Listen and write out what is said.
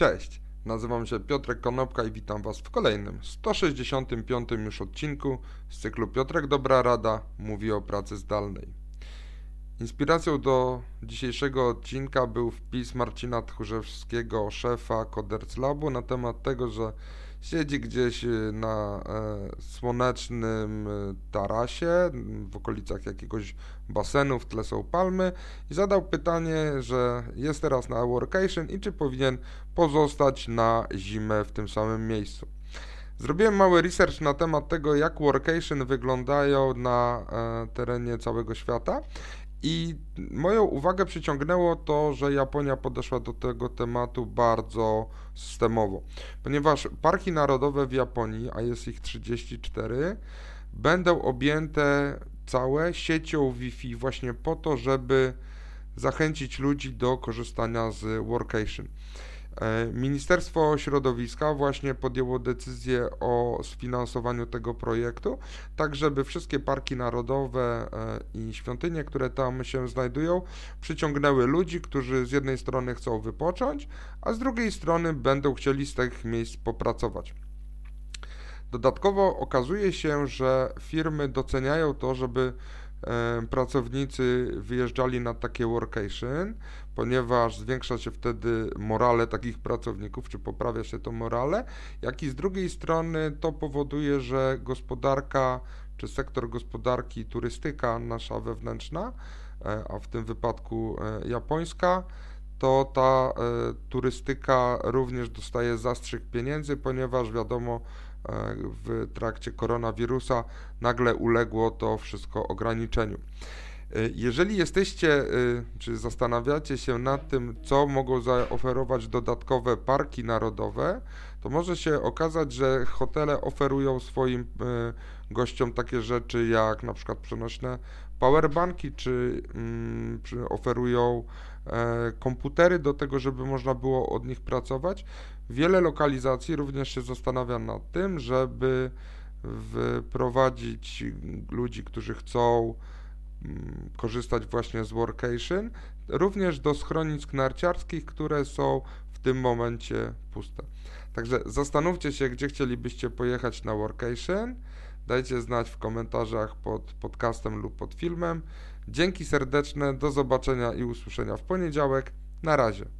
Cześć, nazywam się Piotrek Konopka i witam Was w kolejnym 165 już odcinku z cyklu Piotrek Dobra Rada mówi o pracy zdalnej. Inspiracją do dzisiejszego odcinka był wpis Marcina Tchórzewskiego, szefa Coder's Labu na temat tego, że siedzi gdzieś y, na e, słonecznym y, tarasie w okolicach jakiegoś basenu, w tle są palmy i zadał pytanie, że jest teraz na workation i czy powinien pozostać na zimę w tym samym miejscu. Zrobiłem mały research na temat tego, jak workation wyglądają na e, terenie całego świata i moją uwagę przyciągnęło to, że Japonia podeszła do tego tematu bardzo systemowo, ponieważ parki narodowe w Japonii, a jest ich 34, będą objęte całe siecią Wi-Fi właśnie po to, żeby zachęcić ludzi do korzystania z workation. E, Ministerstwo Środowiska właśnie podjęło decyzję o sfinansowaniu tego projektu, tak żeby wszystkie parki narodowe e, i świątynie, które tam się znajdują, przyciągnęły ludzi, którzy z jednej strony chcą wypocząć, a z drugiej strony będą chcieli z tych miejsc popracować. Dodatkowo okazuje się, że firmy doceniają to, żeby pracownicy wyjeżdżali na takie workation, ponieważ zwiększa się wtedy morale takich pracowników, czy poprawia się to morale, jak i z drugiej strony to powoduje, że gospodarka, czy sektor gospodarki, turystyka nasza wewnętrzna, e, a w tym wypadku e, japońska, to ta turystyka również dostaje zastrzyk pieniędzy, ponieważ wiadomo, E, w trakcie koronawirusa nagle uległo to wszystko ograniczeniu. E, jeżeli jesteście, e, czy zastanawiacie się nad tym, co mogą zaoferować dodatkowe parki narodowe, to może się okazać, że hotele oferują swoim gościom takie rzeczy jak na przykład przenośne powerbanki, czy, mm, oferują komputery do tego, żeby można było od nich pracować. Wiele lokalizacji również się zastanawia nad tym, żeby wprowadzić ludzi, którzy chcą korzystać właśnie z workation, również do schronisk narciarskich, które są w tym momencie puste. Także zastanówcie się, gdzie chcielibyście pojechać na workation. Dajcie znać w komentarzach pod podcastem lub pod filmem. Dzięki serdeczne, do zobaczenia i usłyszenia w poniedziałek. Na razie.